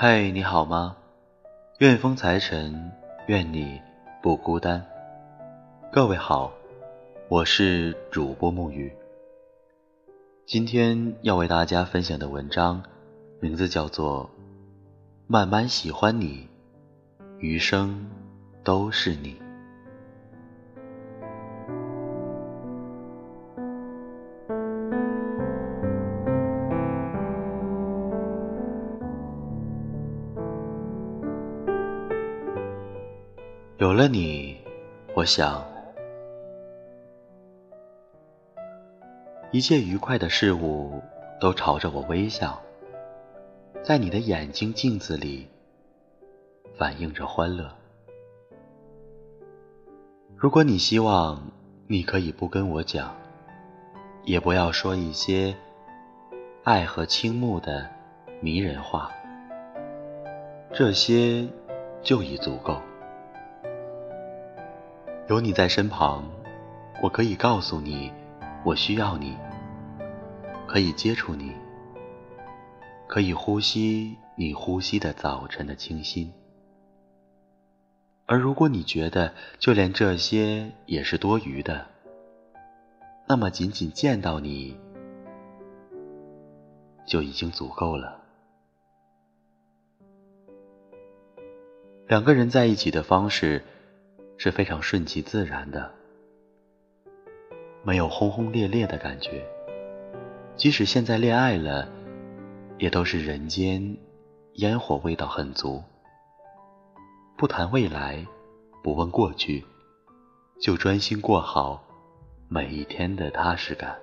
嗨，你好吗？愿风财神，愿你不孤单。各位好，我是主播沐雨。今天要为大家分享的文章，名字叫做《慢慢喜欢你，余生都是你》。你，我想，一切愉快的事物都朝着我微笑，在你的眼睛镜子里反映着欢乐。如果你希望，你可以不跟我讲，也不要说一些爱和倾慕的迷人话，这些就已足够。有你在身旁，我可以告诉你，我需要你，可以接触你，可以呼吸你呼吸的早晨的清新。而如果你觉得就连这些也是多余的，那么仅仅见到你就已经足够了。两个人在一起的方式。是非常顺其自然的，没有轰轰烈烈的感觉。即使现在恋爱了，也都是人间烟火味道很足。不谈未来，不问过去，就专心过好每一天的踏实感。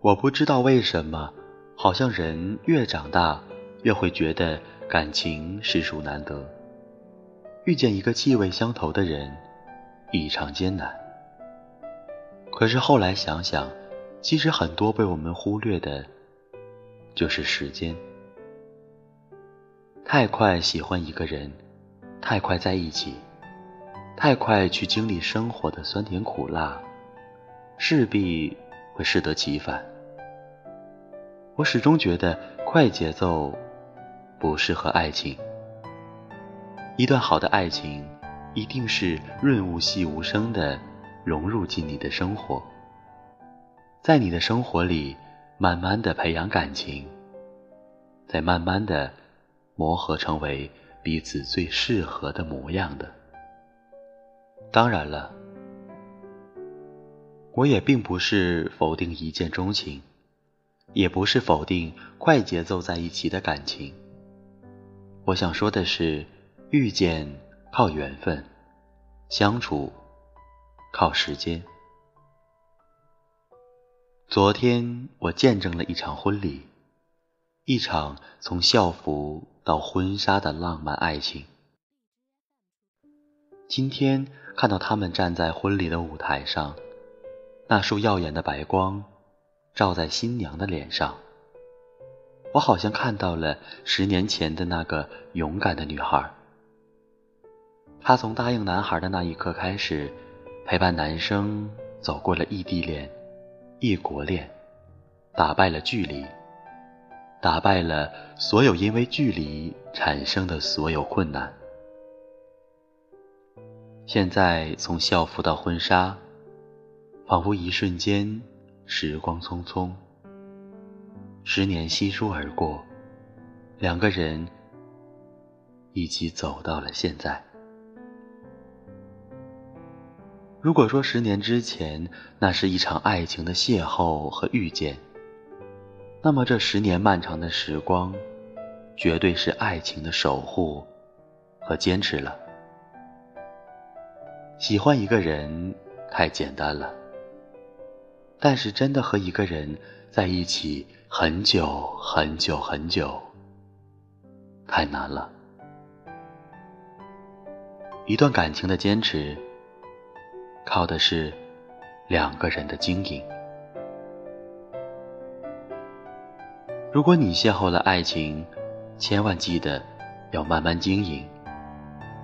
我不知道为什么，好像人越长大，越会觉得。感情实属难得，遇见一个气味相投的人异常艰难。可是后来想想，其实很多被我们忽略的，就是时间。太快喜欢一个人，太快在一起，太快去经历生活的酸甜苦辣，势必会适得其反。我始终觉得快节奏。不适合爱情。一段好的爱情，一定是润物细无声的融入进你的生活，在你的生活里慢慢的培养感情，再慢慢的磨合成为彼此最适合的模样的。当然了，我也并不是否定一见钟情，也不是否定快节奏在一起的感情。我想说的是，遇见靠缘分，相处靠时间。昨天我见证了一场婚礼，一场从校服到婚纱的浪漫爱情。今天看到他们站在婚礼的舞台上，那束耀眼的白光照在新娘的脸上。我好像看到了十年前的那个勇敢的女孩。她从答应男孩的那一刻开始，陪伴男生走过了异地恋、异国恋，打败了距离，打败了所有因为距离产生的所有困难。现在从校服到婚纱，仿佛一瞬间，时光匆匆。十年稀疏而过，两个人一起走到了现在。如果说十年之前那是一场爱情的邂逅和遇见，那么这十年漫长的时光，绝对是爱情的守护和坚持了。喜欢一个人太简单了，但是真的和一个人在一起。很久很久很久，太难了。一段感情的坚持，靠的是两个人的经营。如果你邂逅了爱情，千万记得要慢慢经营，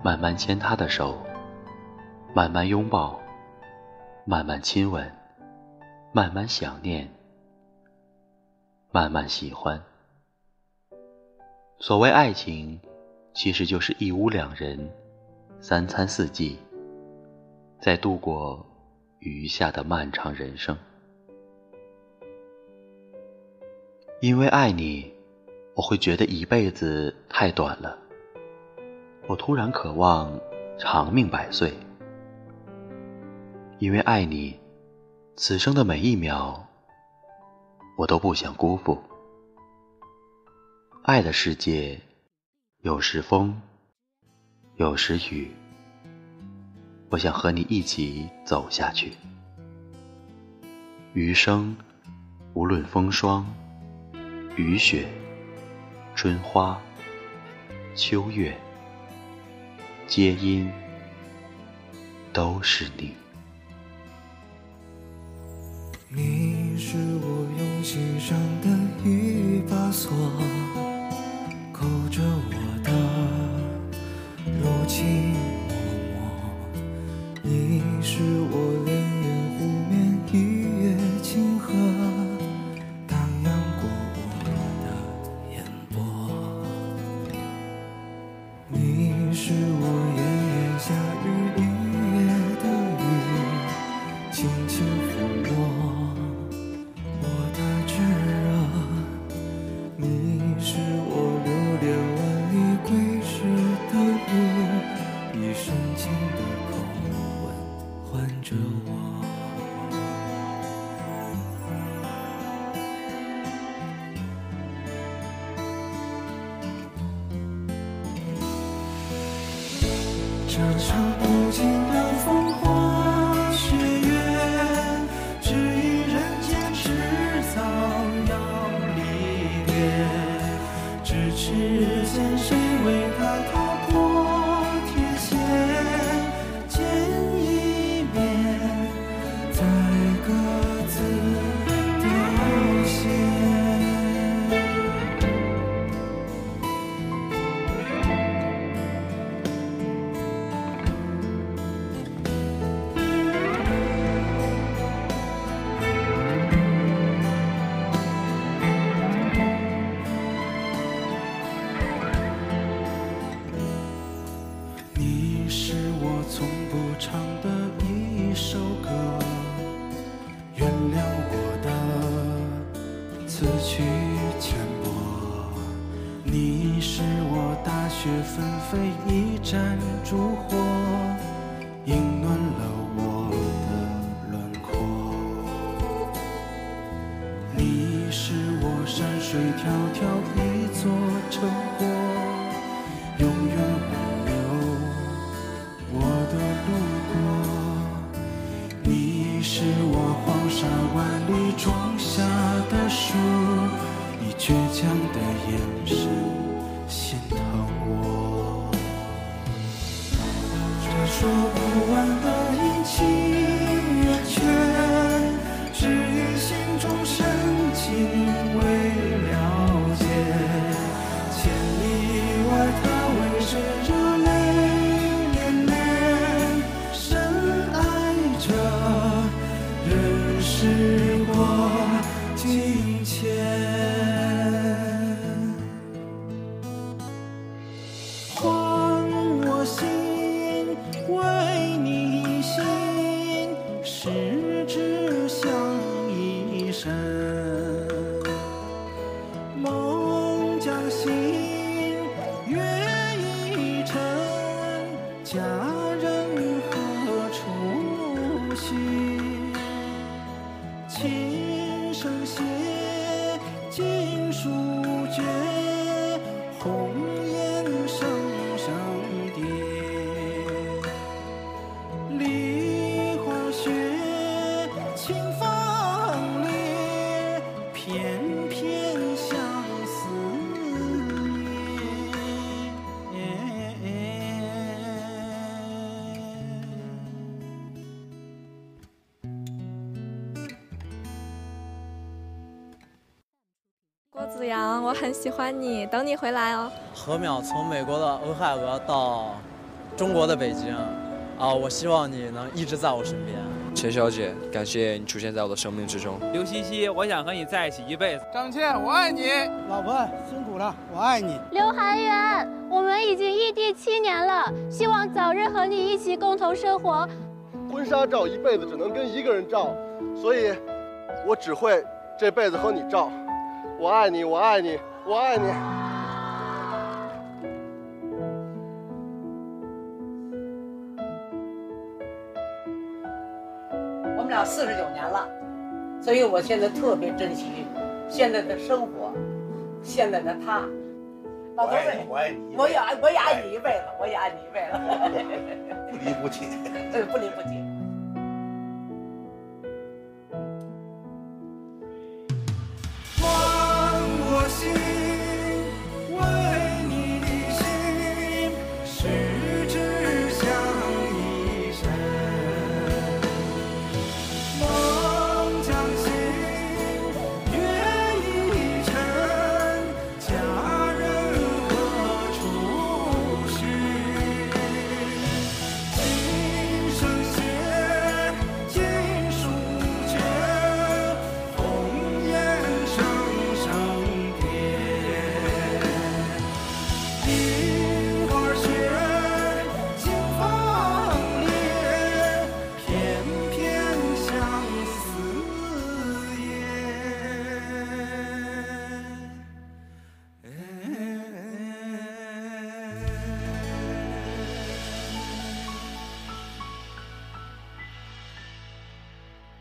慢慢牵他的手，慢慢拥抱，慢慢亲吻，慢慢想念。慢慢喜欢。所谓爱情，其实就是一屋两人，三餐四季，在度过余下的漫长人生。因为爱你，我会觉得一辈子太短了。我突然渴望长命百岁。因为爱你，此生的每一秒，我都不想辜负。爱的世界，有时风，有时雨。我想和你一起走下去。余生，无论风霜、雨雪、春花、秋月，皆因都是你。你是我用心上的一把锁，扣着我的柔情脉脉。你是我恋恋湖面一叶清河，荡漾过我的眼波。你是我炎炎夏日一夜的雨，轻轻抚摸。这场无尽的烽火飞一盏烛火，映暖了我的轮廓。你是我山水迢迢一座城郭，说不完的阴晴很喜欢你，等你回来哦。何淼从美国的俄亥俄到中国的北京，啊，我希望你能一直在我身边。陈小姐，感谢你出现在我的生命之中。刘西西，我想和你在一起一辈子。张倩，我爱你。老婆，辛苦了，我爱你。刘涵远，我们已经异地七年了，希望早日和你一起共同生活。婚纱照一辈子只能跟一个人照，所以，我只会这辈子和你照。我爱你，我爱你，我爱你。我们俩四十九年了，所以我现在特别珍惜现在的生活，现在的他。老头子，我爱你，我也爱，我也爱你一辈子，我也爱你一辈子，不离不弃，对，不离不弃。you.